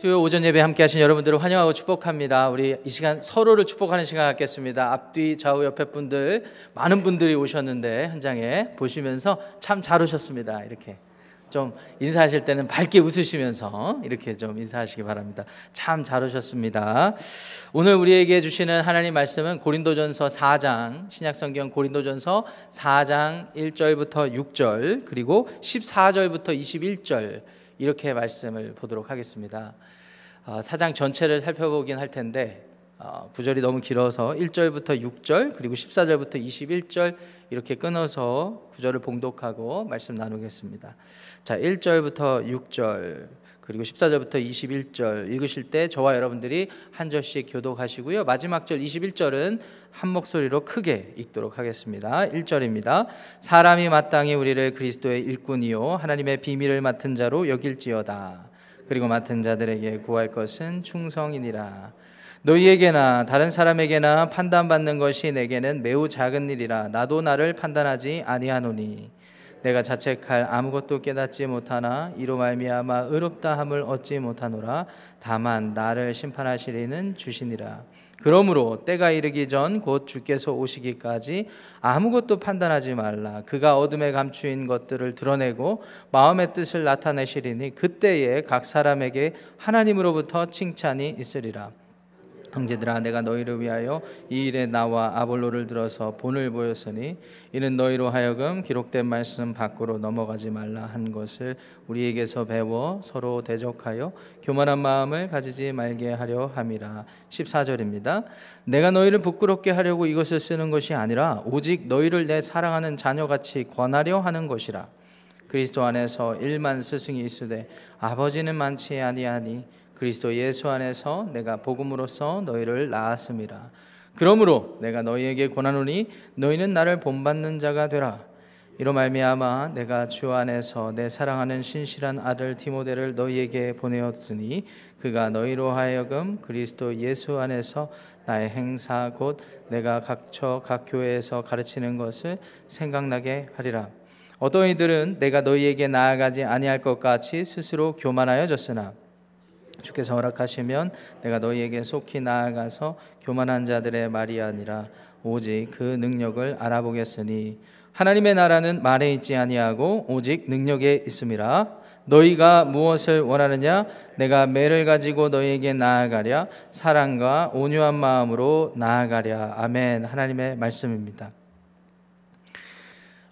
수요 오전 예배 함께 하신 여러분들을 환영하고 축복합니다. 우리 이 시간 서로를 축복하는 시간 갖겠습니다. 앞뒤 좌우 옆에 분들 많은 분들이 오셨는데 현장에 보시면서 참 잘 오셨습니다. 이렇게 좀 인사하실 때는 밝게 웃으시면서 이렇게 좀 인사하시기 바랍니다. 참 잘 오셨습니다. 오늘 우리에게 주시는 하나님 말씀은 고린도전서 4장 신약성경 고린도전서 4장 1절부터 6절 그리고 14절부터 21절 이렇게 말씀을 보도록 하겠습니다. 어, 사장 전체를 살펴보긴 할 텐데 어, 구절이 너무 길어서 1절부터 6절 그리고 14절부터 21절 이렇게 끊어서 구절을 봉독하고 말씀 나누겠습니다. 자, 1절부터 6절 그리고 14절부터 21절 읽으실 때 저와 여러분들이 한 절씩 교독하시고요. 마지막 절 21절은 한 목소리로 크게 읽도록 하겠습니다. 1절입니다. 사람이 마땅히 우리를 그리스도의 일꾼이요 하나님의 비밀을 맡은 자로 여길지어다. 그리고 맡은 자들에게 구할 것은 충성이니라. 너희에게나 다른 사람에게나 판단받는 것이 내게는 매우 작은 일이라 나도 나를 판단하지 아니하노니 내가 자책할 아무것도 깨닫지 못하나 이로 말미암아 의롭다함을 얻지 못하노라. 다만 나를 심판하시리는 주시니라. 그러므로 때가 이르기 전 곧 주께서 오시기까지 아무것도 판단하지 말라. 그가 어둠에 감추인 것들을 드러내고 마음의 뜻을 나타내시리니 그때에 각 사람에게 하나님으로부터 칭찬이 있으리라 형제들아 내가 너희를 위하여 이 일에 나와 아볼로를 들어서 본을 보였으니 이는 너희로 하여금 기록된 말씀 밖으로 넘어가지 말라 한 것을 우리에게서 배워 서로 대적하여 교만한 마음을 가지지 말게 하려 함이라. 14절입니다. 내가 너희를 부끄럽게 하려고 이것을 쓰는 것이 아니라 오직 너희를 내 사랑하는 자녀같이 권하려 하는 것이라. 그리스도 안에서 일만 스승이 있으되 아버지는 많지 아니하니 그리스도 예수 안에서 내가 복음으로써 너희를 낳았습니다. 그러므로 내가 너희에게 권하노니 너희는 나를 본받는 자가 되라. 이로 말미암아 내가 주 안에서 내 사랑하는 신실한 아들 디모데를 너희에게 보내었으니 그가 너희로 하여금 그리스도 예수 안에서 나의 행사 곧 내가 각처 각 교회에서 가르치는 것을 생각나게 하리라. 어떤 이들은 내가 너희에게 나아가지 아니할 것 같이 스스로 교만하여 졌으나 주께서 허락하시면 내가 너희에게 속히 나아가서 교만한 자들의 말이 아니라 오직 그 능력을 알아보겠으니 하나님의 나라는 말에 있지 아니하고 오직 능력에 있음이라. 너희가 무엇을 원하느냐? 내가 매를 가지고 너희에게 나아가랴. 사랑과 온유한 마음으로 나아가랴. 아멘. 하나님의 말씀입니다.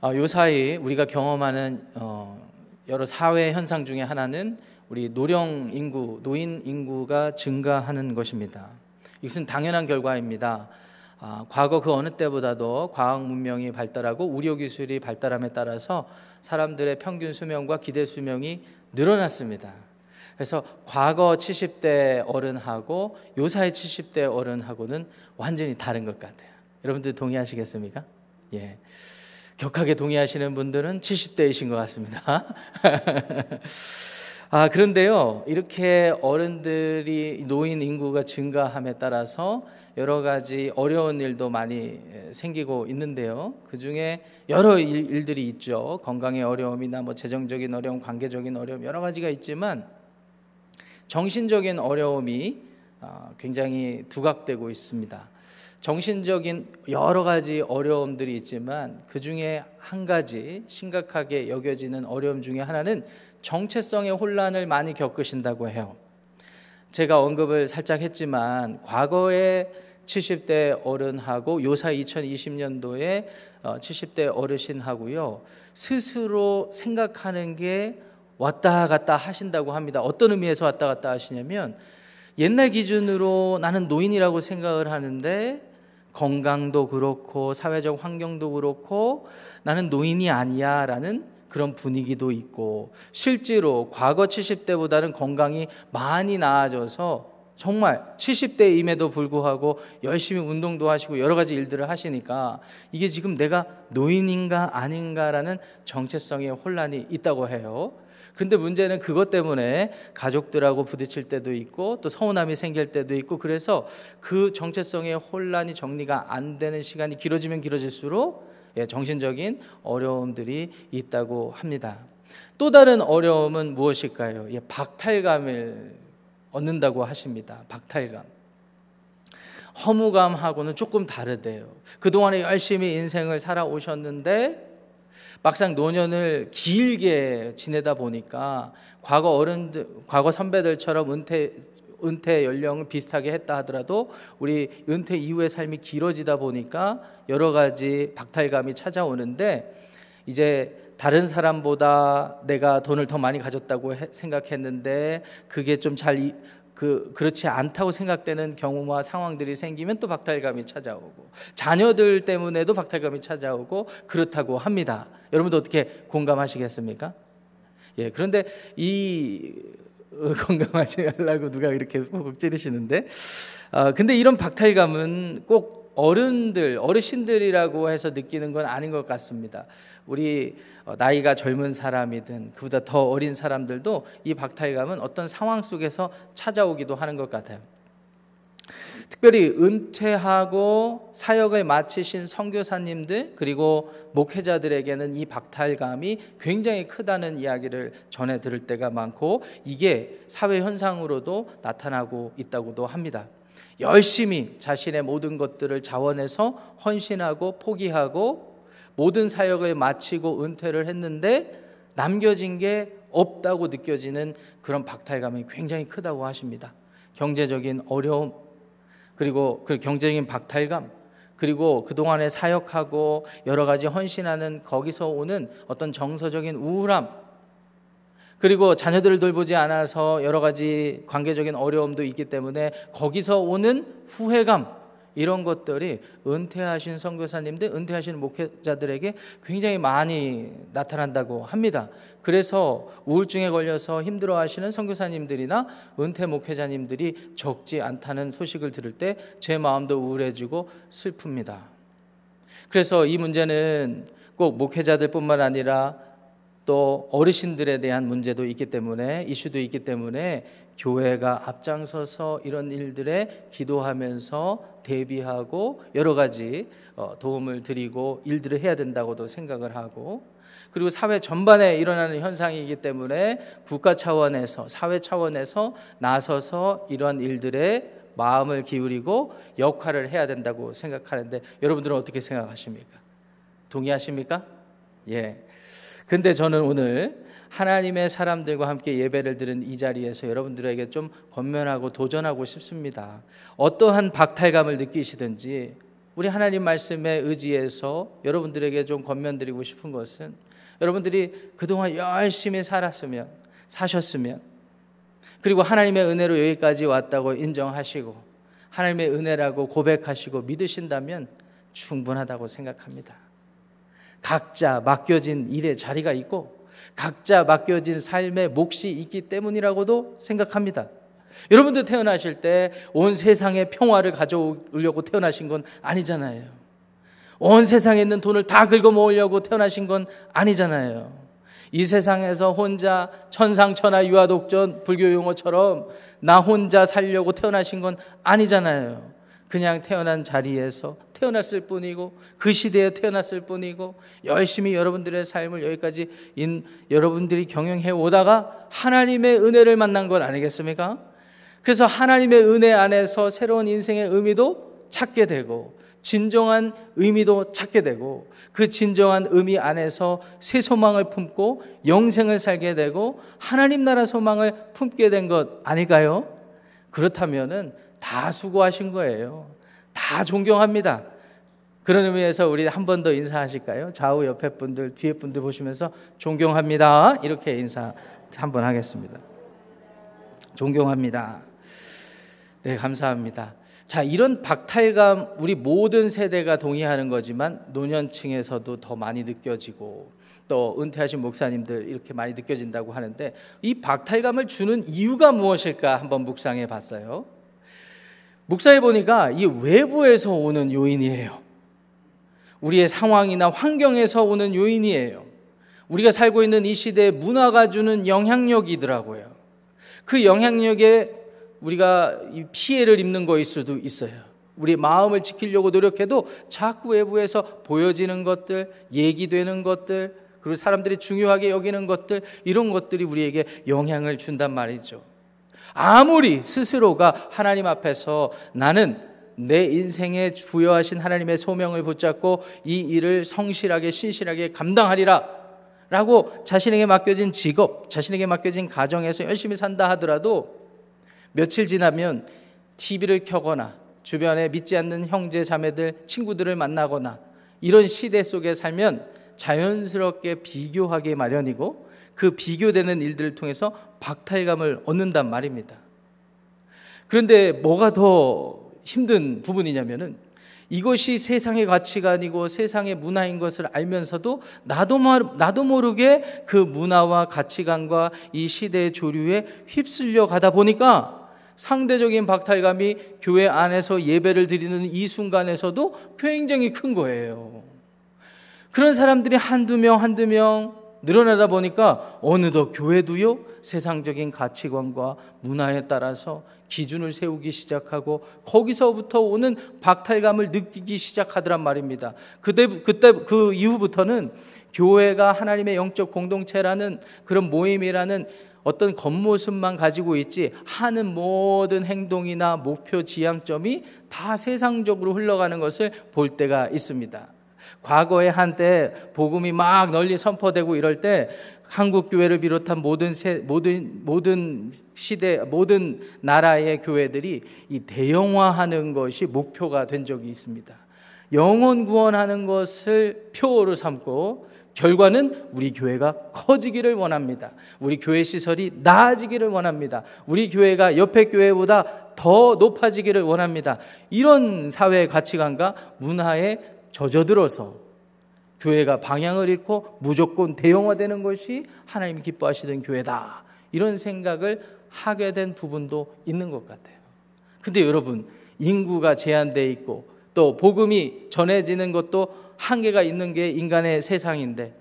어, 요 사이 우리가 경험하는 어, 여러 사회 현상 중에 하나는 우리 노령 인구, 노인 인구가 증가하는 것입니다. 이것은 당연한 결과입니다. 아, 과거 그 어느 때보다도 과학 문명이 발달하고 의료 기술이 발달함에 따라서 사람들의 평균 수명과 기대 수명이 늘어났습니다. 그래서 과거 70대 어른하고 요사이 70대 어른하고는 완전히 다른 것 같아요. 여러분들 동의하시겠습니까? 예. 격하게 동의하시는 분들은 70대이신 것 같습니다. 아, 그런데요, 이렇게 어른들이 노인 인구가 증가함에 따라서 여러 가지 어려운 일도 많이 생기고 있는데요. 그 중에 여러 일, 들이 있죠. 건강의 어려움이나 뭐 재정적인 어려움, 관계적인 어려움, 여러 가지가 있지만 정신적인 어려움이 아, 굉장히 두각되고 있습니다. 정신적인 여러 가지 어려움들이 있지만 그 중에 한 가지 심각하게 여겨지는 어려움 중에 하나는 정체성의 혼란을 많이 겪으신다고 해요. 제가 언급을 살짝 했지만 과거에 70대 어른하고 요사 2020년도에 70대 어, 어르신하고요 스스로 생각하는 게 왔다 갔다 하신다고 합니다. 어떤 의미에서 왔다 갔다 하시냐면 옛날 기준으로 나는 노인이라고 생각을 하는데 건강도 그렇고 사회적 환경도 그렇고 나는 노인이 아니야라는 그런 분위기도 있고 실제로 과거 70대보다는 건강이 많이 나아져서 정말 70대임에도 불구하고 열심히 운동도 하시고 여러 가지 일들을 하시니까 이게 지금 내가 노인인가 아닌가라는 정체성의 혼란이 있다고 해요. 그런데 문제는 그것 때문에 가족들하고 부딪힐 때도 있고 또 서운함이 생길 때도 있고 그래서 그 정체성의 혼란이 정리가 안 되는 시간이 길어지면 길어질수록 예, 정신적인 어려움들이 있다고 합니다. 또 다른 어려움은 무엇일까요? 예, 박탈감을 얻는다고 하십니다. 박탈감. 허무감하고는 조금 다르대요. 그동안에 열심히 인생을 살아오셨는데 막상 노년을 길게 지내다 보니까 과거 어른들, 과거 선배들처럼 은퇴 은퇴 연령을 비슷하게 했다 하더라도 우리 은퇴 이후의 삶이 길어지다 보니까 여러 가지 박탈감이 찾아오는데 이제 다른 사람보다 내가 돈을 더 많이 가졌다고 생각했는데 그게 좀 잘 그 그렇지 않다고 생각되는 경우와 상황들이 생기면 또 박탈감이 찾아오고 자녀들 때문에도 박탈감이 찾아오고 그렇다고 합니다. 여러분도 어떻게 공감하시겠습니까? 예, 그런데 이 건강하지 말라고 누가 이렇게 꼭 찌르시는데, 아, 근데 이런 박탈감은 꼭 어른들, 어르신들이라고 해서 느끼는 건 아닌 것 같습니다. 우리 어, 나이가 젊은 사람이든 그보다 더 어린 사람들도 이 박탈감은 어떤 상황 속에서 찾아오기도 하는 것 같아요. 특별히 은퇴하고 사역을 마치신 선교사님들 그리고 목회자들에게는 이 박탈감이 굉장히 크다는 이야기를 전해 들을 때가 많고 이게 사회 현상으로도 나타나고 있다고도 합니다. 열심히 자신의 모든 것들을 자원해서 헌신하고 포기하고 모든 사역을 마치고 은퇴를 했는데 남겨진 게 없다고 느껴지는 그런 박탈감이 굉장히 크다고 하십니다. 경제적인 어려움, 그리고 그 경제적인 박탈감, 그리고 그동안에 사역하고 여러 가지 헌신하는 거기서 오는 어떤 정서적인 우울함, 그리고 자녀들을 돌보지 않아서 여러 가지 관계적인 어려움도 있기 때문에 거기서 오는 후회감, 이런 것들이 은퇴하신 선교사님들, 은퇴하시는 목회자들에게 굉장히 많이 나타난다고 합니다. 그래서 우울증에 걸려서 힘들어하시는 선교사님들이나 은퇴 목회자님들이 적지 않다는 소식을 들을 때 제 마음도 우울해지고 슬픕니다. 그래서 이 문제는 꼭 목회자들뿐만 아니라 또 어르신들에 대한 문제도 있기 때문에 이슈도 있기 때문에 교회가 앞장서서 이런 일들에 기도하면서 대비하고 여러 가지 어, 도움을 드리고 일들을 해야 된다고도 생각을 하고 그리고 사회 전반에 일어나는 현상이기 때문에 국가 차원에서 사회 차원에서 나서서 이런 일들에 마음을 기울이고 역할을 해야 된다고 생각하는데 여러분들은 어떻게 생각하십니까? 동의하십니까? 예. 근데 저는 오늘 하나님의 사람들과 함께 예배를 드린 이 자리에서 여러분들에게 좀 권면하고 도전하고 싶습니다. 어떠한 박탈감을 느끼시든지 우리 하나님 말씀에 의지해서 여러분들에게 좀 권면드리고 싶은 것은 여러분들이 그동안 열심히 살았으면 사셨으면 그리고 하나님의 은혜로 여기까지 왔다고 인정하시고 하나님의 은혜라고 고백하시고 믿으신다면 충분하다고 생각합니다. 각자 맡겨진 일에 자리가 있고 각자 맡겨진 삶의 몫이 있기 때문이라고도 생각합니다. 여러분들 태어나실 때 온 세상에 평화를 가져오려고 태어나신 건 아니잖아요. 온 세상에 있는 돈을 다 긁어 모으려고 태어나신 건 아니잖아요. 이 세상에서 혼자 천상천하 유아독전 불교 용어처럼 나 혼자 살려고 태어나신 건 아니잖아요. 그냥 태어난 자리에서 태어났을 뿐이고 그 시대에 태어났을 뿐이고 열심히 여러분들의 삶을 여기까지 인, 여러분들이 경영해 오다가 하나님의 은혜를 만난 것 아니겠습니까? 그래서 하나님의 은혜 안에서 새로운 인생의 의미도 찾게 되고 진정한 의미도 찾게 되고 그 진정한 의미 안에서 새 소망을 품고 영생을 살게 되고 하나님 나라 소망을 품게 된 것 아닐까요? 그렇다면은 다 수고하신 거예요. 다 존경합니다. 그런 의미에서 우리 한 번 더 인사하실까요? 좌우 옆에 분들, 뒤에 분들 보시면서 존경합니다. 이렇게 인사 한 번 하겠습니다. 존경합니다. 네, 감사합니다. 자, 이런 박탈감 우리 모든 세대가 동의하는 거지만 노년층에서도 더 많이 느껴지고 또 은퇴하신 목사님들 이렇게 많이 느껴진다고 하는데 이 박탈감을 주는 이유가 무엇일까 한번 묵상해 봤어요. 묵사해 보니까 이 외부에서 오는 요인이에요. 우리의 상황이나 환경에서 오는 요인이에요. 우리가 살고 있는 이 시대의 문화가 주는 영향력이더라고요. 그 영향력에 우리가 피해를 입는 거일 수도 있어요. 우리 마음을 지키려고 노력해도 자꾸 외부에서 보여지는 것들, 얘기되는 것들, 그리고 사람들이 중요하게 여기는 것들, 이런 것들이 우리에게 영향을 준단 말이죠. 아무리 스스로가 하나님 앞에서 나는 내 인생에 부여하신 하나님의 소명을 붙잡고 이 일을 성실하게 신실하게 감당하리라 라고 자신에게 맡겨진 직업, 자신에게 맡겨진 가정에서 열심히 산다 하더라도 며칠 지나면 TV를 켜거나 주변에 믿지 않는 형제, 자매들, 친구들을 만나거나 이런 시대 속에 살면 자연스럽게 비교하기 마련이고 그 비교되는 일들을 통해서 박탈감을 얻는단 말입니다. 그런데 뭐가 더 힘든 부분이냐면은 이것이 세상의 가치관이고 세상의 문화인 것을 알면서도 나도, 나도 모르게 그 문화와 가치관과 이 시대의 조류에 휩쓸려 가다 보니까 상대적인 박탈감이 교회 안에서 예배를 드리는 이 순간에서도 굉장히 큰 거예요. 그런 사람들이 한두 명, 한두 명 늘어나다 보니까 어느덧 교회도요, 세상적인 가치관과 문화에 따라서 기준을 세우기 시작하고 거기서부터 오는 박탈감을 느끼기 시작하더란 말입니다. 그때, 그때, 그 이후부터는 교회가 하나님의 영적 공동체라는 그런 모임이라는 어떤 겉모습만 가지고 있지 하는 모든 행동이나 목표 지향점이 다 세상적으로 흘러가는 것을 볼 때가 있습니다. 과거에 한때 복음이 막 널리 선포되고 이럴 때 한국 교회를 비롯한 모든 세, 모든 모든 시대 모든 나라의 교회들이 이 대형화하는 것이 목표가 된 적이 있습니다. 영혼 구원하는 것을 표어로 삼고 결과는 우리 교회가 커지기를 원합니다. 우리 교회 시설이 나아지기를 원합니다. 우리 교회가 옆에 교회보다 더 높아지기를 원합니다. 이런 사회 가치관과 문화에 젖어들어서 교회가 방향을 잃고 무조건 대형화되는 것이 하나님이 기뻐하시는 교회다. 이런 생각을 하게 된 부분도 있는 것 같아요. 근데 여러분, 인구가 제한되어 있고 또 복음이 전해지는 것도 한계가 있는 게 인간의 세상인데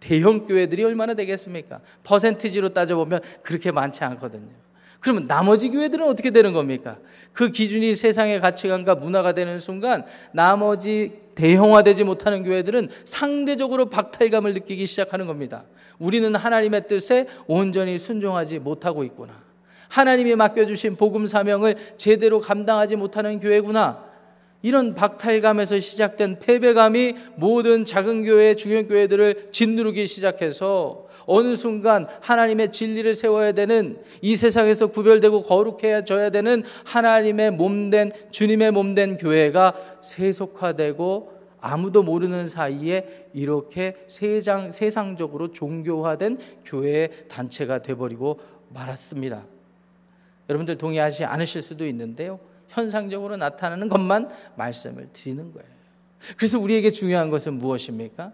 대형 교회들이 얼마나 되겠습니까? 퍼센티지로 따져보면 그렇게 많지 않거든요. 그러면 나머지 교회들은 어떻게 되는 겁니까? 그 기준이 세상의 가치관과 문화가 되는 순간 나머지 대형화되지 못하는 교회들은 상대적으로 박탈감을 느끼기 시작하는 겁니다. 우리는 하나님의 뜻에 온전히 순종하지 못하고 있구나. 하나님이 맡겨주신 복음 사명을 제대로 감당하지 못하는 교회구나. 이런 박탈감에서 시작된 패배감이 모든 작은 교회, 중형 교회들을 짓누르기 시작해서 어느 순간 하나님의 진리를 세워야 되는 이 세상에서 구별되고 거룩해져야 되는 하나님의 몸된 주님의 몸된 교회가 세속화되고 아무도 모르는 사이에 이렇게 세상, 세상적으로 종교화된 교회 단체가 돼버리고 말았습니다. 여러분들 동의하지 않으실 수도 있는데요. 현상적으로 나타나는 것만 말씀을 드리는 거예요. 그래서 우리에게 중요한 것은 무엇입니까?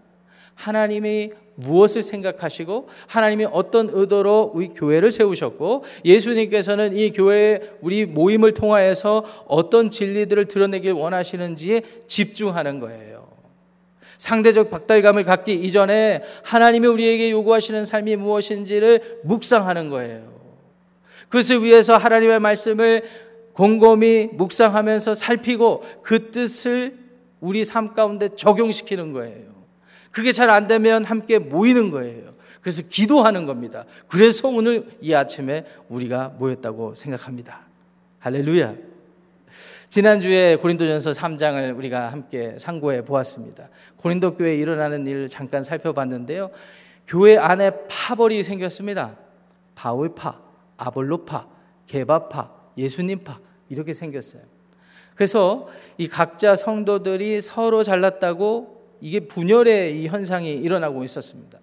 하나님이 무엇을 생각하시고 하나님이 어떤 의도로 우리 교회를 세우셨고 예수님께서는 이 교회 우리 모임을 통하여서 어떤 진리들을 드러내길 원하시는지에 집중하는 거예요. 상대적 박달감을 갖기 이전에 하나님이 우리에게 요구하시는 삶이 무엇인지를 묵상하는 거예요. 그것을 위해서 하나님의 말씀을 곰곰이 묵상하면서 살피고 그 뜻을 우리 삶 가운데 적용시키는 거예요. 그게 잘 안 되면 함께 모이는 거예요. 그래서 기도하는 겁니다. 그래서 오늘 이 아침에 우리가 모였다고 생각합니다. 할렐루야. 지난주에 고린도전서 3장을 우리가 함께 상고해 보았습니다. 고린도 교회에 일어나는 일을 잠깐 살펴봤는데요. 교회 안에 파벌이 생겼습니다. 바울파, 아볼로파, 개바파, 예수님파 이렇게 생겼어요. 그래서 이 각자 성도들이 서로 잘났다고 이게 분열의 이 현상이 일어나고 있었습니다.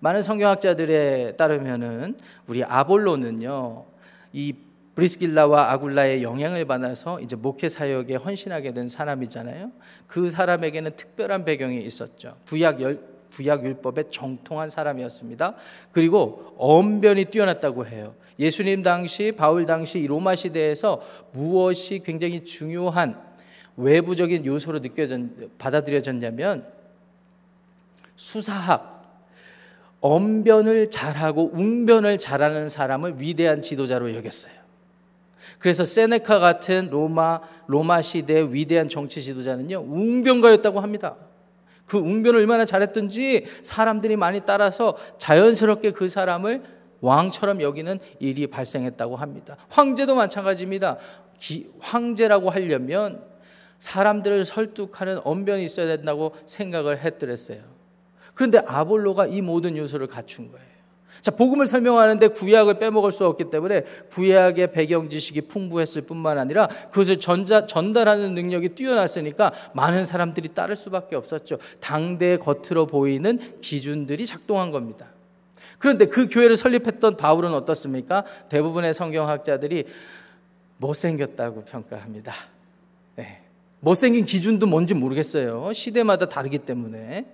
많은 성경학자들에 따르면은 우리 아볼로는요, 이 브리스길라와 아굴라의 영향을 받아서 이제 목회 사역에 헌신하게 된 사람이잖아요. 그 사람에게는 특별한 배경이 있었죠. 구약 열, 구약 율법에 정통한 사람이었습니다. 그리고 언변이 뛰어났다고 해요. 예수님 당시 바울 당시 로마 시대에서 무엇이 굉장히 중요한 외부적인 요소로 느껴졌 받아들여졌냐면 수사학 언변을 잘하고 웅변을 잘하는 사람을 위대한 지도자로 여겼어요. 그래서 세네카 같은 로마 로마 시대의 위대한 정치 지도자는요 웅변가였다고 합니다. 그 웅변을 얼마나 잘했든지 사람들이 많이 따라서 자연스럽게 그 사람을 왕처럼 여기는 일이 발생했다고 합니다. 황제도 마찬가지입니다. 기, 황제라고 하려면 사람들을 설득하는 언변이 있어야 된다고 생각을 했더랬어요. 그런데 아볼로가 이 모든 요소를 갖춘 거예요. 자, 복음을 설명하는데 구약을 빼먹을 수 없기 때문에 구약의 배경 지식이 풍부했을 뿐만 아니라 그것을 전자, 전달하는 능력이 뛰어났으니까 많은 사람들이 따를 수밖에 없었죠. 당대 겉으로 보이는 기준들이 작동한 겁니다. 그런데 그 교회를 설립했던 바울은 어떻습니까? 대부분의 성경학자들이 못생겼다고 평가합니다. 네. 못생긴 기준도 뭔지 모르겠어요. 시대마다 다르기 때문에.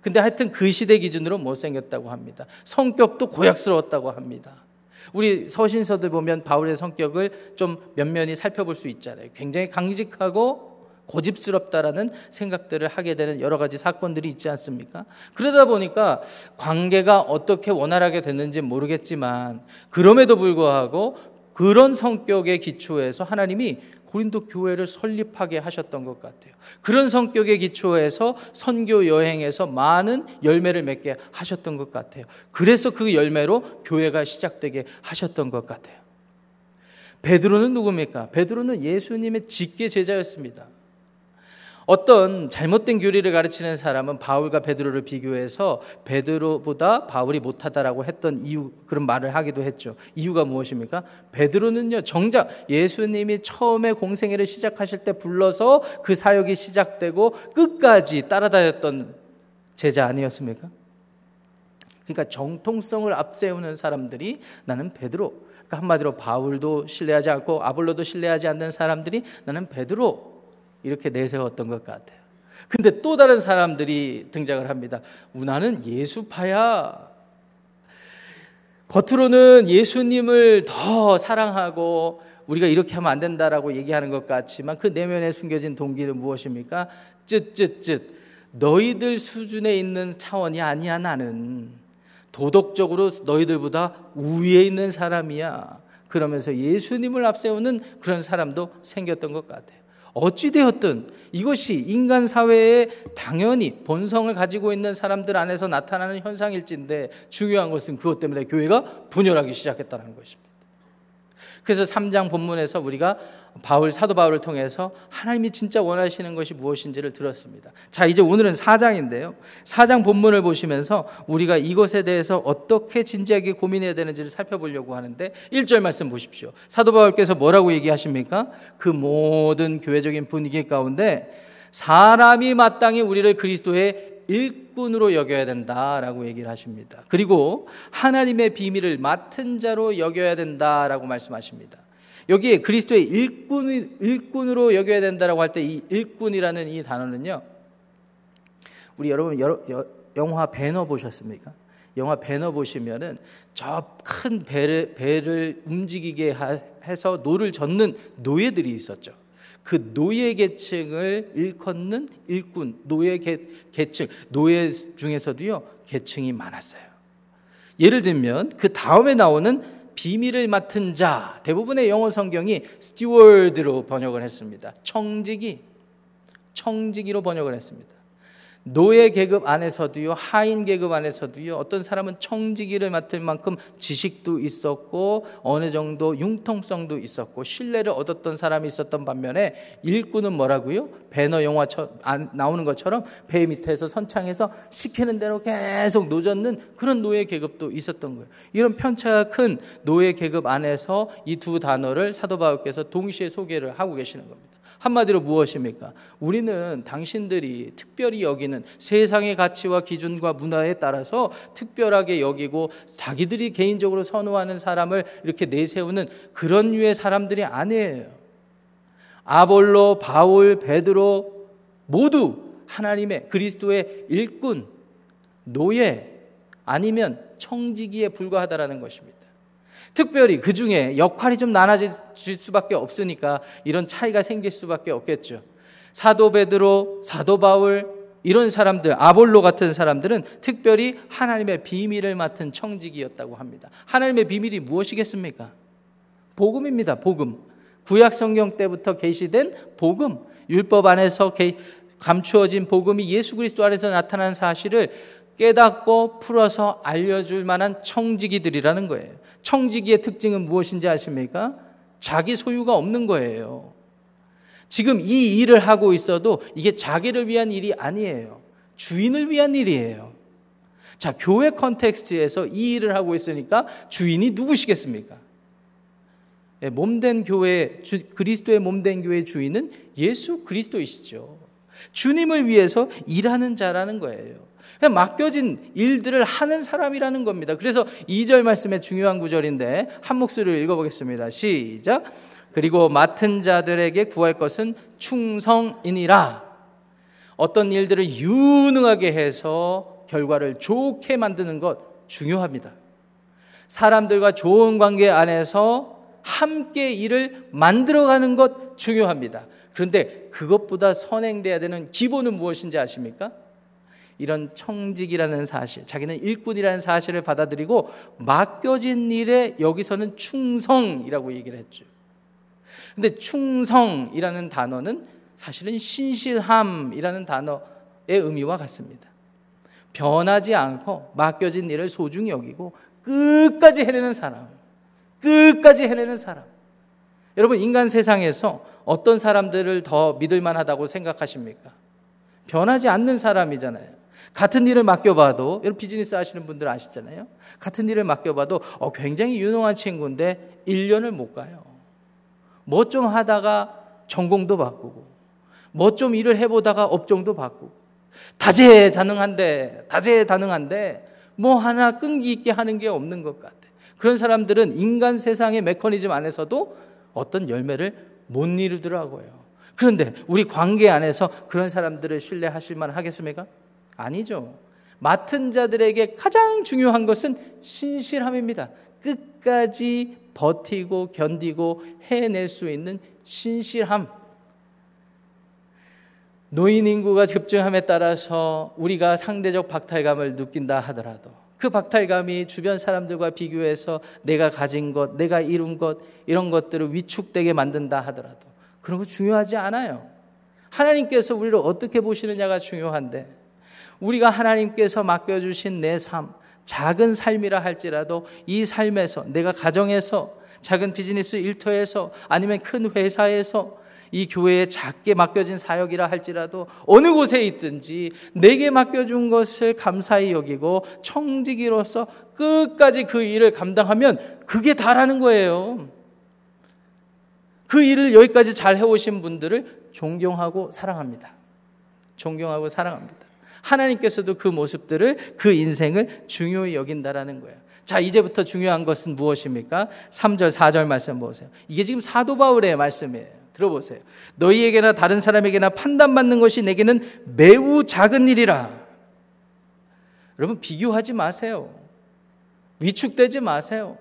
근데 하여튼 그 시대 기준으로 못생겼다고 합니다. 성격도 고약스러웠다고 합니다. 우리 서신서들 보면 바울의 성격을 좀 면면히 살펴볼 수 있잖아요. 굉장히 강직하고 고집스럽다라는 생각들을 하게 되는 여러 가지 사건들이 있지 않습니까? 그러다 보니까 관계가 어떻게 원활하게 됐는지 모르겠지만 그럼에도 불구하고 그런 성격의 기초에서 하나님이 고린도 교회를 설립하게 하셨던 것 같아요. 그런 성격의 기초에서 선교 여행에서 많은 열매를 맺게 하셨던 것 같아요. 그래서 그 열매로 교회가 시작되게 하셨던 것 같아요. 베드로는 누굽니까? 베드로는 예수님의 직계 제자였습니다. 어떤 잘못된 교리를 가르치는 사람은 바울과 베드로를 비교해서 베드로보다 바울이 못하다라고 했던 이유 그런 말을 하기도 했죠. 이유가 무엇입니까? 베드로는요 정작 예수님이 처음에 공생애를 시작하실 때 불러서 그 사역이 시작되고 끝까지 따라다녔던 제자 아니었습니까? 그러니까 정통성을 앞세우는 사람들이 나는 베드로. 그러니까 한마디로 바울도 신뢰하지 않고 아볼로도 신뢰하지 않는 사람들이 나는 베드로. 이렇게 내세웠던 것 같아요. 근데 또 다른 사람들이 등장을 합니다. 나는 예수파야. 겉으로는 예수님을 더 사랑하고 우리가 이렇게 하면 안 된다라고 얘기하는 것 같지만 그 내면에 숨겨진 동기는 무엇입니까? 쯧쯧쯧. 너희들 수준에 있는 차원이 아니야, 나는. 도덕적으로 너희들보다 우위에 있는 사람이야. 그러면서 예수님을 앞세우는 그런 사람도 생겼던 것 같아요. 어찌되었든 이것이 인간 사회에 당연히 본성을 가지고 있는 사람들 안에서 나타나는 현상일진데 중요한 것은 그것 때문에 교회가 분열하기 시작했다는 것입니다. 그래서 3장 본문에서 우리가 바울 사도 바울을 통해서 하나님이 진짜 원하시는 것이 무엇인지를 들었습니다. 자, 이제 오늘은 4장인데요. 4장 본문을 보시면서 우리가 이것에 대해서 어떻게 진지하게 고민해야 되는지를 살펴보려고 하는데 1절 말씀 보십시오. 사도 바울께서 뭐라고 얘기하십니까? 그 모든 교회적인 분위기 가운데 사람이 마땅히 우리를 그리스도의 일꾼으로 여겨야 된다라고 얘기를 하십니다. 그리고 하나님의 비밀을 맡은 자로 여겨야 된다라고 말씀하십니다. 여기에 그리스도의 일꾼, 일꾼으로 여겨야 된다라고 할 때 이 일꾼이라는 이 단어는요. 우리 여러분 여러, 여, 영화 벤허 보셨습니까? 영화 벤허 보시면은 저 큰 배를, 배를 움직이게 해서 노를 젓는 노예들이 있었죠. 그 노예 계층을 일컫는 일꾼, 노예 계, 계층, 노예 중에서도요, 계층이 많았어요. 예를 들면 그 다음에 나오는 비밀을 맡은 자 대부분의 영어 성경이 스티워드로 번역을 했습니다. 청지기 청지기로 번역을 했습니다. 노예 계급 안에서도요, 하인 계급 안에서도요, 어떤 사람은 청지기를 맡을 만큼 지식도 있었고, 어느 정도 융통성도 있었고, 신뢰를 얻었던 사람이 있었던 반면에, 일꾼은 뭐라고요? 배너 영화 나오는 것처럼 배 밑에서 선창해서 시키는 대로 계속 노젓는 그런 노예 계급도 있었던 거예요. 이런 편차가 큰 노예 계급 안에서 이 두 단어를 사도 바울께서 동시에 소개를 하고 계시는 겁니다. 한마디로 무엇입니까? 우리는 당신들이 특별히 여기는 세상의 가치와 기준과 문화에 따라서 특별하게 여기고 자기들이 개인적으로 선호하는 사람을 이렇게 내세우는 그런 류의 사람들이 아니에요. 아볼로, 바울, 베드로 모두 하나님의 그리스도의 일꾼, 노예 아니면 청지기에 불과하다라는 것입니다. 특별히 그 중에 역할이 좀 나눠질 수밖에 없으니까 이런 차이가 생길 수밖에 없겠죠. 사도 베드로, 사도 바울, 이런 사람들, 아볼로 같은 사람들은 특별히 하나님의 비밀을 맡은 청직이었다고 합니다. 하나님의 비밀이 무엇이겠습니까? 복음입니다. 복음. 구약 성경 때부터 계시된 복음. 율법 안에서 감추어진 복음이 예수 그리스도 안에서 나타난 사실을 깨닫고 풀어서 알려줄 만한 청지기들이라는 거예요. 청지기의 특징은 무엇인지 아십니까? 자기 소유가 없는 거예요. 지금 이 일을 하고 있어도 이게 자기를 위한 일이 아니에요. 주인을 위한 일이에요. 자, 교회 컨텍스트에서 이 일을 하고 있으니까 주인이 누구시겠습니까? 예, 몸된 교회, 그리스도의 몸된 교회 주인은 예수 그리스도이시죠. 주님을 위해서 일하는 자라는 거예요. 그냥 맡겨진 일들을 하는 사람이라는 겁니다. 그래서 2절 말씀의 중요한 구절인데 한 목소리를 읽어보겠습니다. 시작. 그리고 맡은 자들에게 구할 것은 충성이니라. 어떤 일들을 유능하게 해서 결과를 좋게 만드는 것 중요합니다. 사람들과 좋은 관계 안에서 함께 일을 만들어가는 것 중요합니다. 그런데 그것보다 선행돼야 되는 기본은 무엇인지 아십니까? 이런 청직이라는 사실, 자기는 일꾼이라는 사실을 받아들이고 맡겨진 일에 여기서는 충성이라고 얘기를 했죠. 근데 충성이라는 단어는 사실은 신실함이라는 단어의 의미와 같습니다. 변하지 않고 맡겨진 일을 소중히 여기고 끝까지 해내는 사람. 끝까지 해내는 사람. 여러분, 인간 세상에서 어떤 사람들을 더 믿을 만하다고 생각하십니까? 변하지 않는 사람이잖아요. 같은 일을 맡겨봐도, 여러분 비즈니스 하시는 분들 아시잖아요. 같은 일을 맡겨봐도 어, 굉장히 유능한 친구인데 1년을 못 가요. 뭐 좀 하다가 전공도 바꾸고, 뭐 좀 일을 해보다가 업종도 바꾸고, 다재다능한데, 다재다능한데, 뭐 하나 끈기 있게 하는 게 없는 것 같아. 그런 사람들은 인간 세상의 메커니즘 안에서도 어떤 열매를 못 이루더라고요. 그런데 우리 관계 안에서 그런 사람들을 신뢰하실 만 하겠습니까? 아니죠. 맡은 자들에게 가장 중요한 것은 신실함입니다. 끝까지 버티고 견디고 해낼 수 있는 신실함. 노인 인구가 급증함에 따라서 우리가 상대적 박탈감을 느낀다 하더라도 그 박탈감이 주변 사람들과 비교해서 내가 가진 것, 내가 이룬 것, 이런 것들을 위축되게 만든다 하더라도 그런 거 중요하지 않아요. 하나님께서 우리를 어떻게 보시느냐가 중요한데 우리가 하나님께서 맡겨주신 내 삶, 작은 삶이라 할지라도 이 삶에서 내가 가정에서 작은 비즈니스 일터에서 아니면 큰 회사에서 이 교회에 작게 맡겨진 사역이라 할지라도 어느 곳에 있든지 내게 맡겨준 것을 감사히 여기고 청지기로서 끝까지 그 일을 감당하면 그게 다라는 거예요. 그 일을 여기까지 잘 해오신 분들을 존경하고 사랑합니다. 존경하고 사랑합니다. 하나님께서도 그 모습들을 그 인생을 중요히 여긴다라는 거예요. 자, 이제부터 중요한 것은 무엇입니까? 3절, 4절 말씀 보세요. 이게 지금 사도 바울의 말씀이에요. 들어보세요. 너희에게나 다른 사람에게나 판단받는 것이 내게는 매우 작은 일이라. 여러분, 비교하지 마세요. 위축되지 마세요.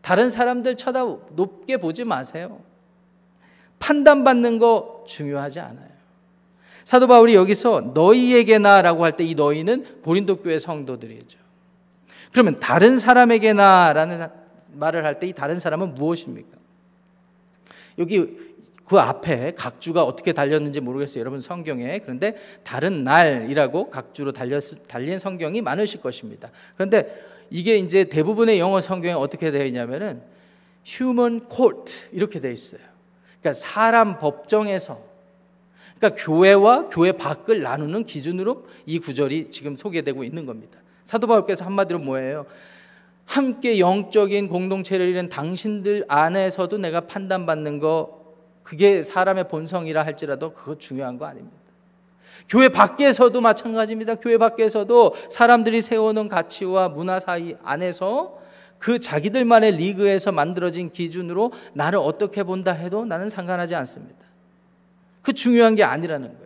다른 사람들 쳐다 높게 보지 마세요. 판단받는 거 중요하지 않아요. 사도 바울이 여기서 너희에게나라고 할 때 이 너희는 고린도 교회 성도들이죠. 그러면 다른 사람에게나라는 말을 할 때 이 다른 사람은 무엇입니까? 여기 그 앞에 각주가 어떻게 달렸는지 모르겠어요. 여러분 성경에. 그런데 다른 날이라고 각주로 달렸, 달린 성경이 많으실 것입니다. 그런데 이게 이제 대부분의 영어 성경에 어떻게 되어 있냐면은 human court 이렇게 되어 있어요. 그러니까 사람 법정에서 그러니까 교회와 교회 밖을 나누는 기준으로 이 구절이 지금 소개되고 있는 겁니다. 사도 바울께서 한마디로 뭐예요? 함께 영적인 공동체를 이룬 당신들 안에서도 내가 판단받는 거 그게 사람의 본성이라 할지라도 그거 중요한 거 아닙니다. 교회 밖에서도 마찬가지입니다. 교회 밖에서도 사람들이 세워놓은 가치와 문화 사이 안에서 그 자기들만의 리그에서 만들어진 기준으로 나를 어떻게 본다 해도 나는 상관하지 않습니다. 그 중요한 게 아니라는 거예요.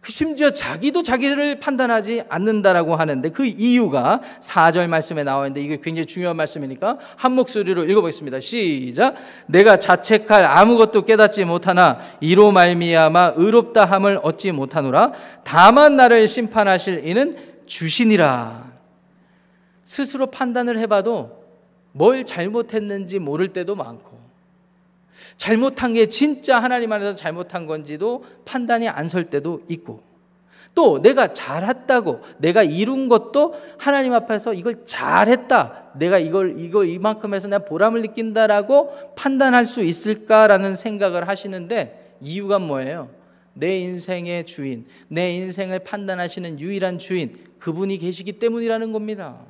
그 심지어 자기도 자기를 판단하지 않는다라고 하는데 그 이유가 4절 말씀에 나와 있는데 이게 굉장히 중요한 말씀이니까 한 목소리로 읽어보겠습니다. 시작. 내가 자책할 아무것도 깨닫지 못하나 이로 말미암아 의롭다 함을 얻지 못하노라. 다만 나를 심판하실 이는 주시니라. 스스로 판단을 해봐도 뭘 잘못했는지 모를 때도 많고 잘못한 게 진짜 하나님 안에서 잘못한 건지도 판단이 안 설 때도 있고 또 내가 잘했다고 내가 이룬 것도 하나님 앞에서 이걸 잘했다. 내가 이걸 이걸 이만큼 해서 내가 보람을 느낀다라고 판단할 수 있을까라는 생각을 하시는데 이유가 뭐예요? 내 인생의 주인, 내 인생을 판단하시는 유일한 주인, 그분이 계시기 때문이라는 겁니다.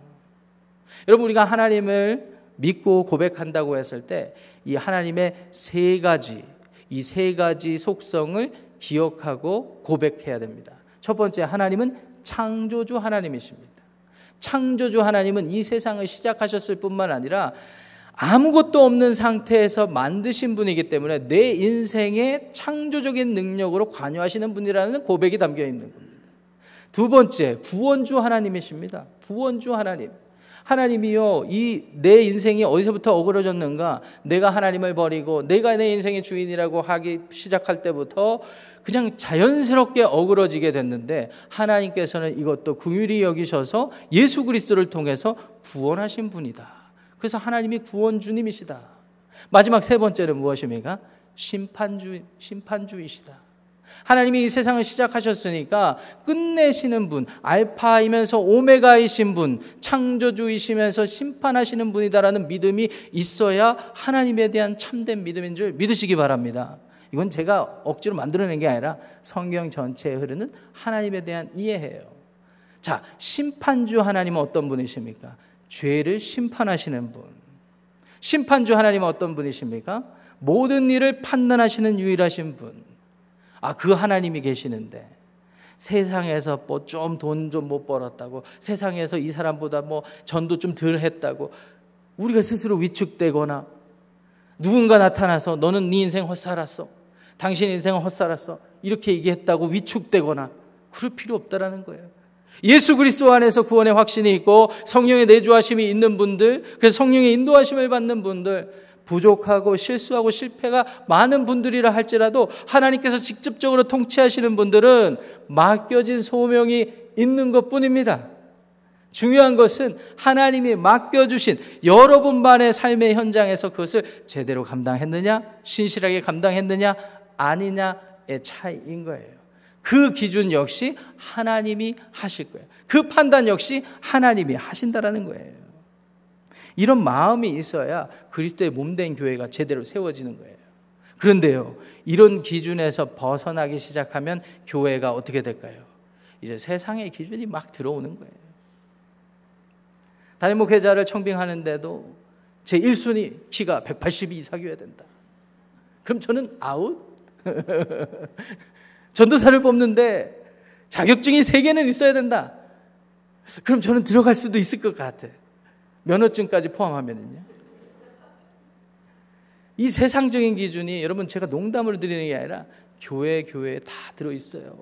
여러분, 우리가 하나님을 믿고 고백한다고 했을 때, 이 하나님의 세 가지, 이 세 가지 속성을 기억하고 고백해야 됩니다. 첫 번째, 하나님은 창조주 하나님이십니다. 창조주 하나님은 이 세상을 시작하셨을 뿐만 아니라 아무것도 없는 상태에서 만드신 분이기 때문에 내 인생의 창조적인 능력으로 관여하시는 분이라는 고백이 담겨 있는 겁니다. 두 번째, 구원주 하나님이십니다. 구원주 하나님. 하나님이요, 이 내 인생이 어디서부터 어그러졌는가? 내가 하나님을 버리고 내가 내 인생의 주인이라고 하기 시작할 때부터 그냥 자연스럽게 어그러지게 됐는데 하나님께서는 이것도 궁휼히 여기셔서 예수 그리스도를 통해서 구원하신 분이다. 그래서 하나님이 구원 주님이시다. 마지막 세 번째는 무엇입니까? 심판주, 심판주이시다. 하나님이 이 세상을 시작하셨으니까 끝내시는 분, 알파이면서 오메가이신 분, 창조주이시면서 심판하시는 분이다라는 믿음이 있어야 하나님에 대한 참된 믿음인 줄 믿으시기 바랍니다. 이건 제가 억지로 만들어낸 게 아니라 성경 전체에 흐르는 하나님에 대한 이해예요. 자, 심판주 하나님은 어떤 분이십니까? 죄를 심판하시는 분. 심판주 하나님은 어떤 분이십니까? 모든 일을 판단하시는 유일하신 분. 아, 그 하나님이 계시는데 세상에서 뭐 좀 돈 좀 못 벌었다고 세상에서 이 사람보다 뭐 전도 좀 덜 했다고 우리가 스스로 위축되거나 누군가 나타나서 너는 네 인생 헛살았어. 당신 인생 헛살았어. 이렇게 얘기했다고 위축되거나 그럴 필요 없다라는 거예요. 예수 그리스도 안에서 구원의 확신이 있고 성령의 내주하심이 있는 분들, 그래서 성령의 인도하심을 받는 분들, 부족하고 실수하고 실패가 많은 분들이라 할지라도 하나님께서 직접적으로 통치하시는 분들은 맡겨진 소명이 있는 것 뿐입니다. 중요한 것은 하나님이 맡겨주신 여러분만의 삶의 현장에서 그것을 제대로 감당했느냐, 신실하게 감당했느냐, 아니냐의 차이인 거예요. 그 기준 역시 하나님이 하실 거예요. 그 판단 역시 하나님이 하신다라는 거예요. 이런 마음이 있어야 그리스도의 몸된 교회가 제대로 세워지는 거예요. 그런데요, 이런 기준에서 벗어나기 시작하면 교회가 어떻게 될까요? 이제 세상의 기준이 막 들어오는 거예요. 담임 목회자를 청빙하는데도 제 1순위 키가 180이 이상이어야 된다. 그럼 저는 아웃? 전도사를 뽑는데 자격증이 3개는 있어야 된다. 그럼 저는 들어갈 수도 있을 것 같아. 면허증까지 포함하면은요. 이 세상적인 기준이 여러분 제가 농담을 드리는 게 아니라 교회 교회에 다 들어 있어요.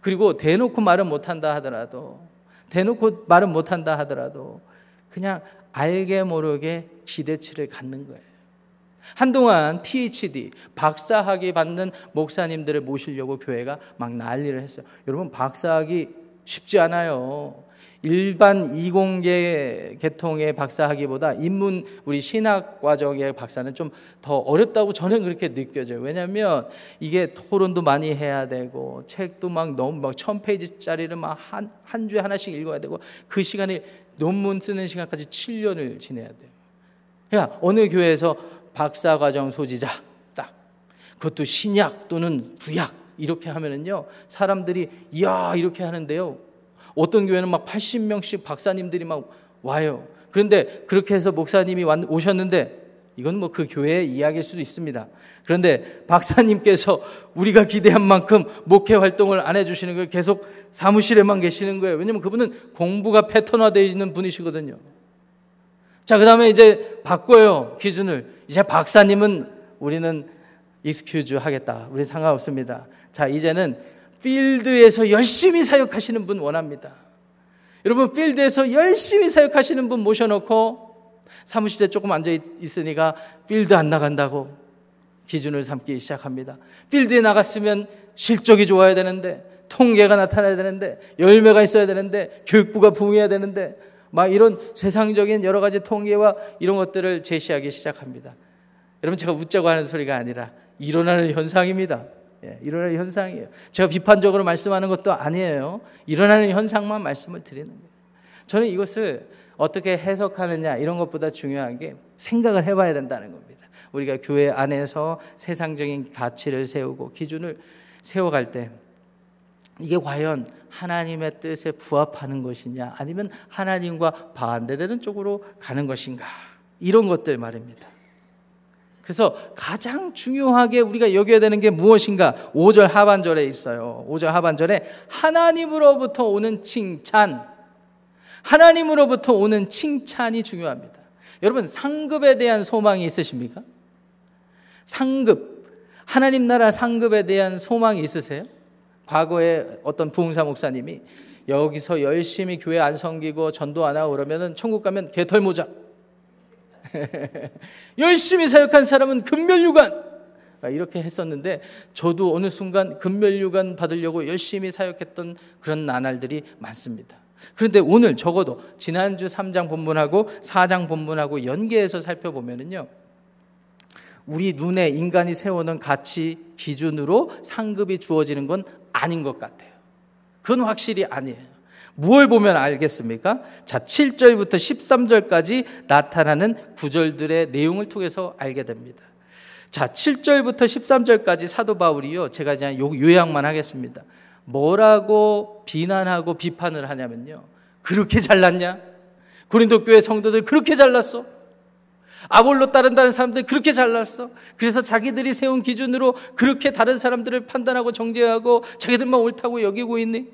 그리고 대놓고 말은 못 한다 하더라도 대놓고 말은 못 한다 하더라도 그냥 알게 모르게 기대치를 갖는 거예요. 한동안 PhD, 박사학위 받는 목사님들을 모시려고 교회가 막 난리를 했어요. 여러분, 박사학위 쉽지 않아요. 일반 이공계 계통의 박사학위보다 인문 우리 신학 과정의 박사는 좀 더 어렵다고 저는 그렇게 느껴져요. 왜냐하면 이게 토론도 많이 해야 되고 책도 막 너무 막 천 페이지짜리를 막 한 한 주에 하나씩 읽어야 되고 그 시간에 논문 쓰는 시간까지 7년을 지내야 돼요. 그러니까 어느 교회에서 박사 과정 소지자 딱 그것도 신약 또는 구약 이렇게 하면은요 사람들이 이야 이렇게 하는데요 어떤 교회는 막 80명씩 박사님들이 막 와요 그런데 그렇게 해서 목사님이 오셨는데 이건 뭐 그 교회의 이야기일 수도 있습니다 그런데 박사님께서 우리가 기대한 만큼 목회 활동을 안 해주시는 거예요 계속 사무실에만 계시는 거예요 왜냐면 그분은 공부가 패턴화되어 있는 분이시거든요 자, 그 다음에 이제 바꿔요, 기준을. 이제 박사님은 우리는 excuse 하겠다. 우리 상관없습니다. 자, 이제는 필드에서 열심히 사역하시는 분 원합니다. 여러분, 필드에서 열심히 사역하시는 분 모셔놓고 사무실에 조금 앉아 있으니까 필드 안 나간다고 기준을 삼기 시작합니다. 필드에 나갔으면 실적이 좋아야 되는데, 통계가 나타나야 되는데, 열매가 있어야 되는데, 교육부가 부흥해야 되는데, 막 이런 세상적인 여러 가지 통계와 이런 것들을 제시하기 시작합니다. 여러분 제가 웃자고 하는 소리가 아니라 일어나는 현상입니다. 예, 일어나는 현상이에요. 제가 비판적으로 말씀하는 것도 아니에요. 일어나는 현상만 말씀을 드리는 거예요. 저는 이것을 어떻게 해석하느냐 이런 것보다 중요한 게 생각을 해봐야 된다는 겁니다. 우리가 교회 안에서 세상적인 가치를 세우고 기준을 세워갈 때 이게 과연 하나님의 뜻에 부합하는 것이냐 아니면 하나님과 반대되는 쪽으로 가는 것인가 이런 것들 말입니다. 그래서 가장 중요하게 우리가 여겨야 되는 게 무엇인가? 5절 하반절에 있어요. 5절 하반절에 하나님으로부터 오는 칭찬. 하나님으로부터 오는 칭찬이 중요합니다. 여러분, 상급에 대한 소망이 있으십니까? 상급. 하나님 나라 상급에 대한 소망이 있으세요? 과거에 어떤 부흥사 목사님이 여기서 열심히 교회 안 섬기고 전도 안 하고 그러면은 천국 가면 개털 모자. 열심히 사역한 사람은 금멸유관 아, 이렇게 했었는데 저도 어느 순간 금멸유관 받으려고 열심히 사역했던 그런 나날들이 많습니다. 그런데 오늘 적어도 지난주 3장 본문하고 4장 본문하고 연계해서 살펴보면은요. 우리 눈에 인간이 세우는 가치 기준으로 상급이 주어지는 건 아닌 것 같아요. 그건 확실히 아니에요. 무엇을 보면 알겠습니까? 자, 7절부터 13절까지 나타나는 구절들의 내용을 통해서 알게 됩니다. 자, 7절부터 13절까지 사도 바울이요. 제가 그냥 요약만 하겠습니다. 뭐라고 비난하고 비판을 하냐면요. 그렇게 잘났냐? 고린도 교회 성도들 그렇게 잘났어? 아볼로 따른다는 사람들 그렇게 잘났어? 그래서 자기들이 세운 기준으로 그렇게 다른 사람들을 판단하고 정죄하고 자기들만 옳다고 여기고 있니?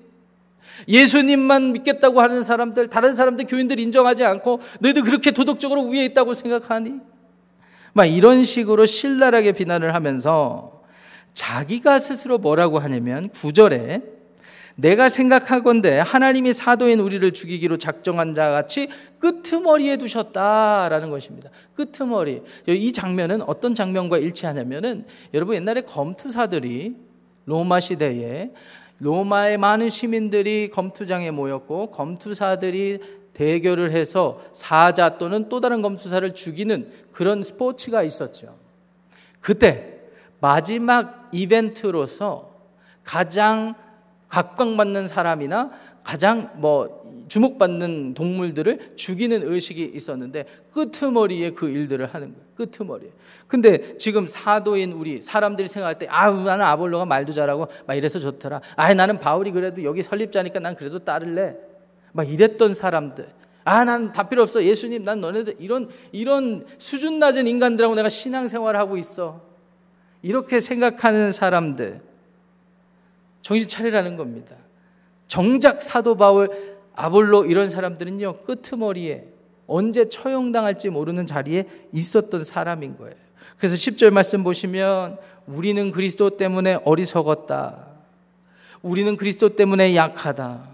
예수님만 믿겠다고 하는 사람들, 다른 사람들 교인들 인정하지 않고 너희도 그렇게 도덕적으로 위에 있다고 생각하니? 막 이런 식으로 신랄하게 비난을 하면서 자기가 스스로 뭐라고 하냐면 구절에 내가 생각하건대 하나님이 사도인 우리를 죽이기로 작정한 자 같이 끄트머리에 두셨다라는 것입니다. 끄트머리. 이 장면은 어떤 장면과 일치하냐면은 여러분 옛날에 검투사들이 로마 시대에 로마의 많은 시민들이 검투장에 모였고 검투사들이 대결을 해서 사자 또는 또 다른 검투사를 죽이는 그런 스포츠가 있었죠. 그때 마지막 이벤트로서 가장 각광받는 사람이나 가장 뭐 주목받는 동물들을 죽이는 의식이 있었는데 끄트머리에 그 일들을 하는 거예요. 끄트머리에. 근데 지금 사도인 우리 사람들이 생각할 때, 아, 나는 아볼로가 말도 잘하고 막 이래서 좋더라. 아, 나는 바울이 그래도 여기 설립자니까 난 그래도 따를래. 막 이랬던 사람들. 아, 난 다 필요 없어. 예수님, 난 너네들 이런, 이런 수준 낮은 인간들하고 내가 신앙생활 하고 있어. 이렇게 생각하는 사람들. 정신 차리라는 겁니다. 정작 사도 바울, 아볼로 이런 사람들은요, 끄트머리에 언제 처형당할지 모르는 자리에 있었던 사람인 거예요. 그래서 10절 말씀 보시면 우리는 그리스도 때문에 어리석었다. 우리는 그리스도 때문에 약하다.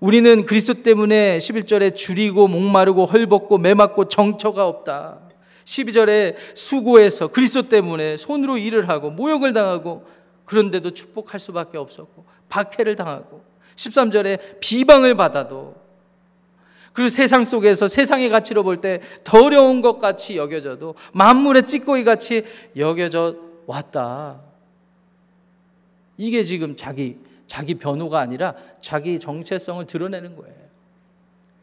우리는 그리스도 때문에 11절에 줄이고 목마르고 헐벗고 매맞고 정처가 없다. 12절에 수고해서 그리스도 때문에 손으로 일을 하고 모욕을 당하고 그런데도 축복할 수밖에 없었고 박해를 당하고 13절에 비방을 받아도 그리고 세상 속에서 세상의 가치로 볼 때 더러운 것 같이 여겨져도 만물의 찌꺼기 같이 여겨져 왔다. 이게 지금 자기 자기 변호가 아니라 자기 정체성을 드러내는 거예요.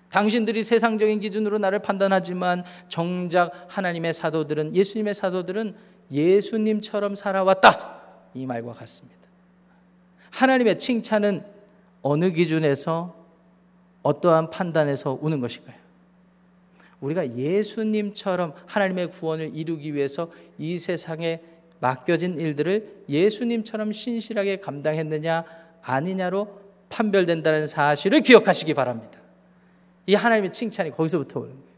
당신들이 세상적인 기준으로 나를 판단하지만 정작 하나님의 사도들은 예수님의 사도들은 예수님처럼 살아왔다. 이 말과 같습니다. 하나님의 칭찬은 어느 기준에서 어떠한 판단에서 오는 것일까요? 우리가 예수님처럼 하나님의 구원을 이루기 위해서 이 세상에 맡겨진 일들을 예수님처럼 신실하게 감당했느냐 아니냐로 판별된다는 사실을 기억하시기 바랍니다. 이 하나님의 칭찬이 거기서부터 오는 거예요.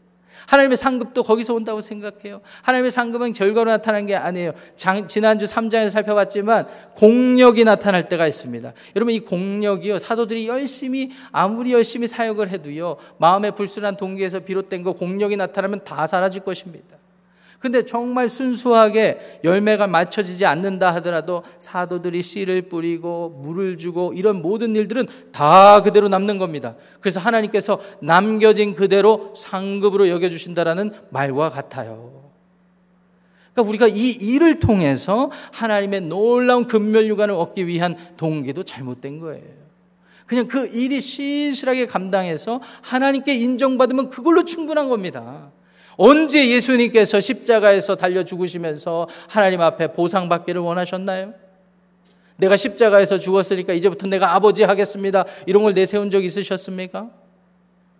하나님의 상급도 거기서 온다고 생각해요. 하나님의 상급은 결과로 나타난 게 아니에요. 장, 지난주 3장에서 살펴봤지만 공력이 나타날 때가 있습니다. 여러분 이 공력이요. 사도들이 열심히 아무리 열심히 사역을 해도요. 마음의 불순한 동기에서 비롯된 거 공력이 나타나면 다 사라질 것입니다. 근데 정말 순수하게 열매가 맞춰지지 않는다 하더라도 사도들이 씨를 뿌리고 물을 주고 이런 모든 일들은 다 그대로 남는 겁니다. 그래서 하나님께서 남겨진 그대로 상급으로 여겨주신다라는 말과 같아요. 그러니까 우리가 이 일을 통해서 하나님의 놀라운 근멸유관을 얻기 위한 동기도 잘못된 거예요. 그냥 그 일이 신실하게 감당해서 하나님께 인정받으면 그걸로 충분한 겁니다. 언제 예수님께서 십자가에서 달려 죽으시면서 하나님 앞에 보상받기를 원하셨나요? 내가 십자가에서 죽었으니까 이제부터 내가 아버지 하겠습니다. 이런 걸 내세운 적 있으셨습니까?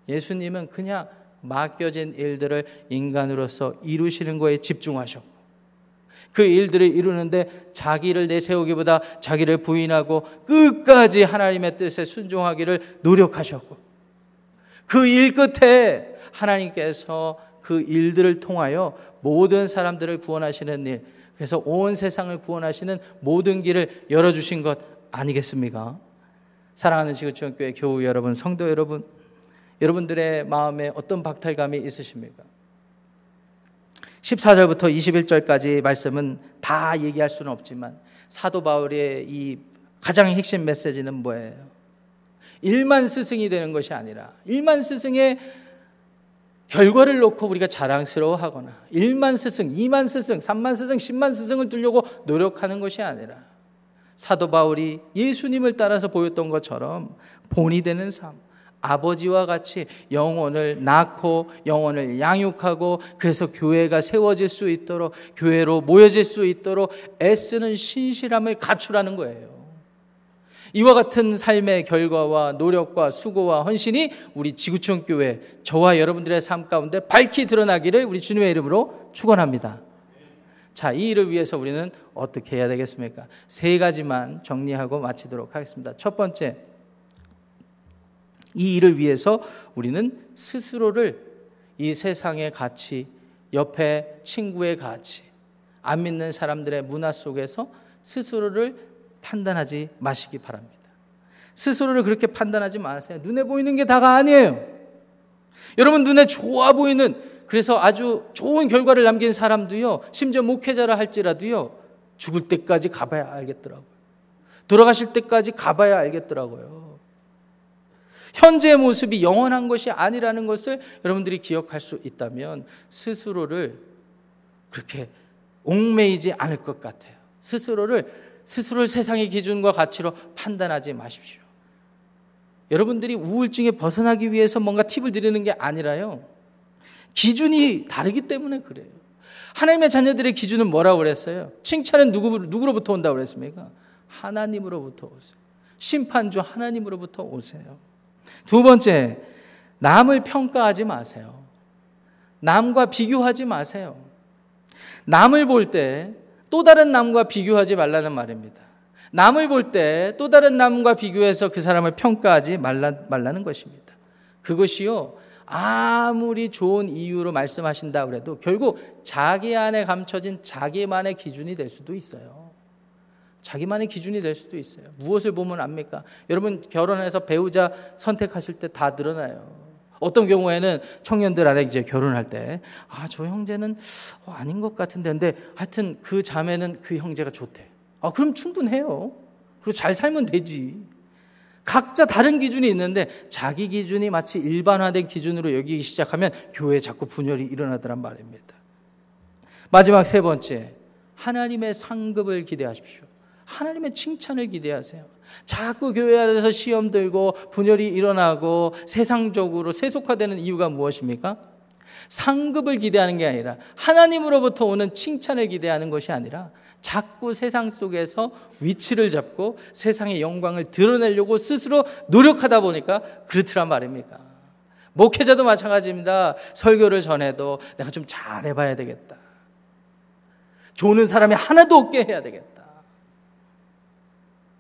예수님은 그냥 맡겨진 일들을 인간으로서 이루시는 거에 집중하셨고, 그 일들을 이루는데 자기를 내세우기보다 자기를 부인하고 끝까지 하나님의 뜻에 순종하기를 노력하셨고 그 일 끝에 하나님께서 그 일들을 통하여 모든 사람들을 구원하시는 일, 그래서 온 세상을 구원하시는 모든 길을 열어주신 것 아니겠습니까? 사랑하는 지구촌교회 교우 여러분, 성도 여러분, 여러분들의 마음에 어떤 박탈감이 있으십니까? 14절부터 21절까지 말씀은 다 얘기할 수는 없지만 사도 바울의 이 가장 핵심 메시지는 뭐예요? 일만 스승이 되는 것이 아니라 일만 스승의 결과를 놓고 우리가 자랑스러워하거나 1만 스승, 2만 스승, 3만 스승, 10만 스승을 두려고 노력하는 것이 아니라 사도 바울이 예수님을 따라서 보였던 것처럼 본이 되는 삶, 아버지와 같이 영혼을 낳고 영혼을 양육하고 그래서 교회가 세워질 수 있도록 교회로 모여질 수 있도록 애쓰는 신실함을 갖추라는 거예요. 이와 같은 삶의 결과와 노력과 수고와 헌신이 우리 지구촌 교회 저와 여러분들의 삶 가운데 밝히 드러나기를 우리 주님의 이름으로 축원합니다. 자, 이 일을 위해서 우리는 어떻게 해야 되겠습니까? 세 가지만 정리하고 마치도록 하겠습니다. 첫 번째, 이 일을 위해서 우리는 스스로를 이 세상의 가치, 옆에 친구의 가치, 안 믿는 사람들의 문화 속에서 스스로를 판단하지 마시기 바랍니다. 스스로를 그렇게 판단하지 마세요. 눈에 보이는 게 다가 아니에요. 여러분 눈에 좋아 보이는 그래서 아주 좋은 결과를 남긴 사람도요. 심지어 목회자라 할지라도요. 죽을 때까지 가봐야 알겠더라고요. 돌아가실 때까지 가봐야 알겠더라고요. 현재의 모습이 영원한 것이 아니라는 것을 여러분들이 기억할 수 있다면 스스로를 그렇게 옥매이지 않을 것 같아요. 스스로를 스스로를 세상의 기준과 가치로 판단하지 마십시오. 여러분들이 우울증에 벗어나기 위해서 뭔가 팁을 드리는 게 아니라요. 기준이 다르기 때문에 그래요. 하나님의 자녀들의 기준은 뭐라고 그랬어요? 칭찬은 누구, 누구로부터 온다고 그랬습니까? 하나님으로부터 오세요. 심판주 하나님으로부터 오세요. 두 번째, 남을 평가하지 마세요. 남과 비교하지 마세요. 남을 볼 때 또 다른 남과 비교하지 말라는 말입니다. 남을 볼 때 또 다른 남과 비교해서 그 사람을 평가하지 말라, 말라는 것입니다. 그것이요, 아무리 좋은 이유로 말씀하신다 그래도 결국 자기 안에 감춰진 자기만의 기준이 될 수도 있어요. 자기만의 기준이 될 수도 있어요. 무엇을 보면 압니까? 여러분 결혼해서 배우자 선택하실 때 다 드러나요. 어떤 경우에는 청년들 안에 이제 결혼할 때, 아, 저 형제는 어, 아닌 것 같은데, 근데 하여튼 그 자매는 그 형제가 좋대. 아, 그럼 충분해요. 그리고 잘 살면 되지. 각자 다른 기준이 있는데 자기 기준이 마치 일반화된 기준으로 여기기 시작하면 교회에 자꾸 분열이 일어나더란 말입니다. 마지막 세 번째, 하나님의 상급을 기대하십시오. 하나님의 칭찬을 기대하세요. 자꾸 교회 안에서 시험 들고 분열이 일어나고 세상적으로 세속화되는 이유가 무엇입니까? 상급을 기대하는 게 아니라 하나님으로부터 오는 칭찬을 기대하는 것이 아니라 자꾸 세상 속에서 위치를 잡고 세상의 영광을 드러내려고 스스로 노력하다 보니까 그렇더란 말입니까? 목회자도 마찬가지입니다. 설교를 전해도 내가 좀 잘해봐야 되겠다. 조는 사람이 하나도 없게 해야 되겠다.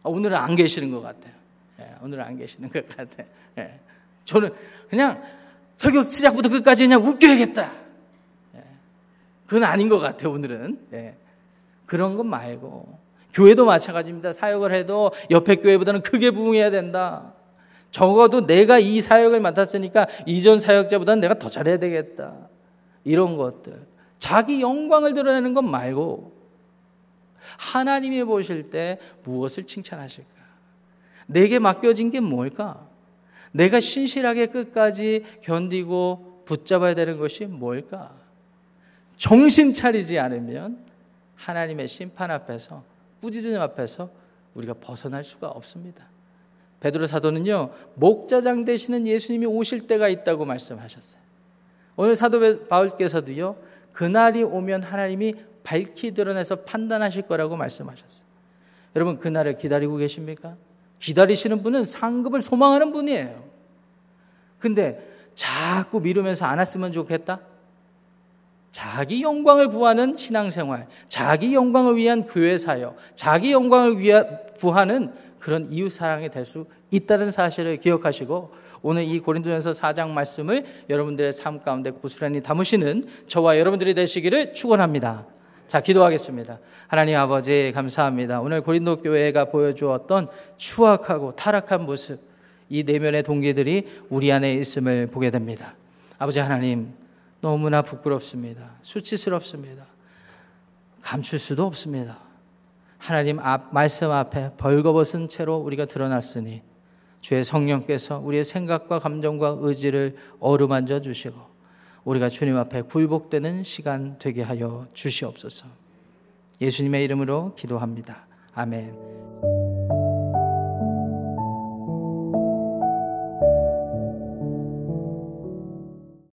아, 오늘은 안 계시는 것 같아요. 예, 오늘은 안 계시는 것 같아요. 예, 저는 그냥 설교 시작부터 끝까지 그냥 웃겨야겠다. 예, 그건 아닌 것 같아요, 오늘은. 예, 그런 것 말고. 교회도 마찬가지입니다. 사역을 해도 옆에 교회보다는 크게 부응해야 된다. 적어도 내가 이 사역을 맡았으니까 이전 사역자보다는 내가 더 잘해야 되겠다. 이런 것들. 자기 영광을 드러내는 것 말고 하나님이 보실 때 무엇을 칭찬하실까? 내게 맡겨진 게 뭘까? 내가 신실하게 끝까지 견디고 붙잡아야 되는 것이 뭘까? 정신 차리지 않으면 하나님의 심판 앞에서 꾸짖음 앞에서 우리가 벗어날 수가 없습니다. 베드로 사도는요 목자장 되시는 예수님이 오실 때가 있다고 말씀하셨어요. 오늘 사도 바울께서도요 그날이 오면 하나님이 밝히 드러내서 판단하실 거라고 말씀하셨어요. 여러분 그날을 기다리고 계십니까? 기다리시는 분은 상급을 소망하는 분이에요. 근데 자꾸 미루면서 안 왔으면 좋겠다? 자기 영광을 구하는 신앙생활, 자기 영광을 위한 교회 사역, 자기 영광을 위하, 구하는 그런 이웃 사랑이 될 수 있다는 사실을 기억하시고 오늘 이 고린도전서 4장 말씀을 여러분들의 삶 가운데 고스란히 담으시는 저와 여러분들이 되시기를 축원합니다. 자, 기도하겠습니다. 하나님 아버지 감사합니다. 오늘 고린도 교회가 보여주었던 추악하고 타락한 모습 이 내면의 동기들이 우리 안에 있음을 보게 됩니다. 아버지 하나님 너무나 부끄럽습니다. 수치스럽습니다. 감출 수도 없습니다. 하나님 앞 말씀 앞에 벌거벗은 채로 우리가 드러났으니 주의 성령께서 우리의 생각과 감정과 의지를 어루만져 주시고 우리가 주님 앞에 굴복되는 시간 되게 하여 주시옵소서. 예수님의 이름으로 기도합니다. 아멘.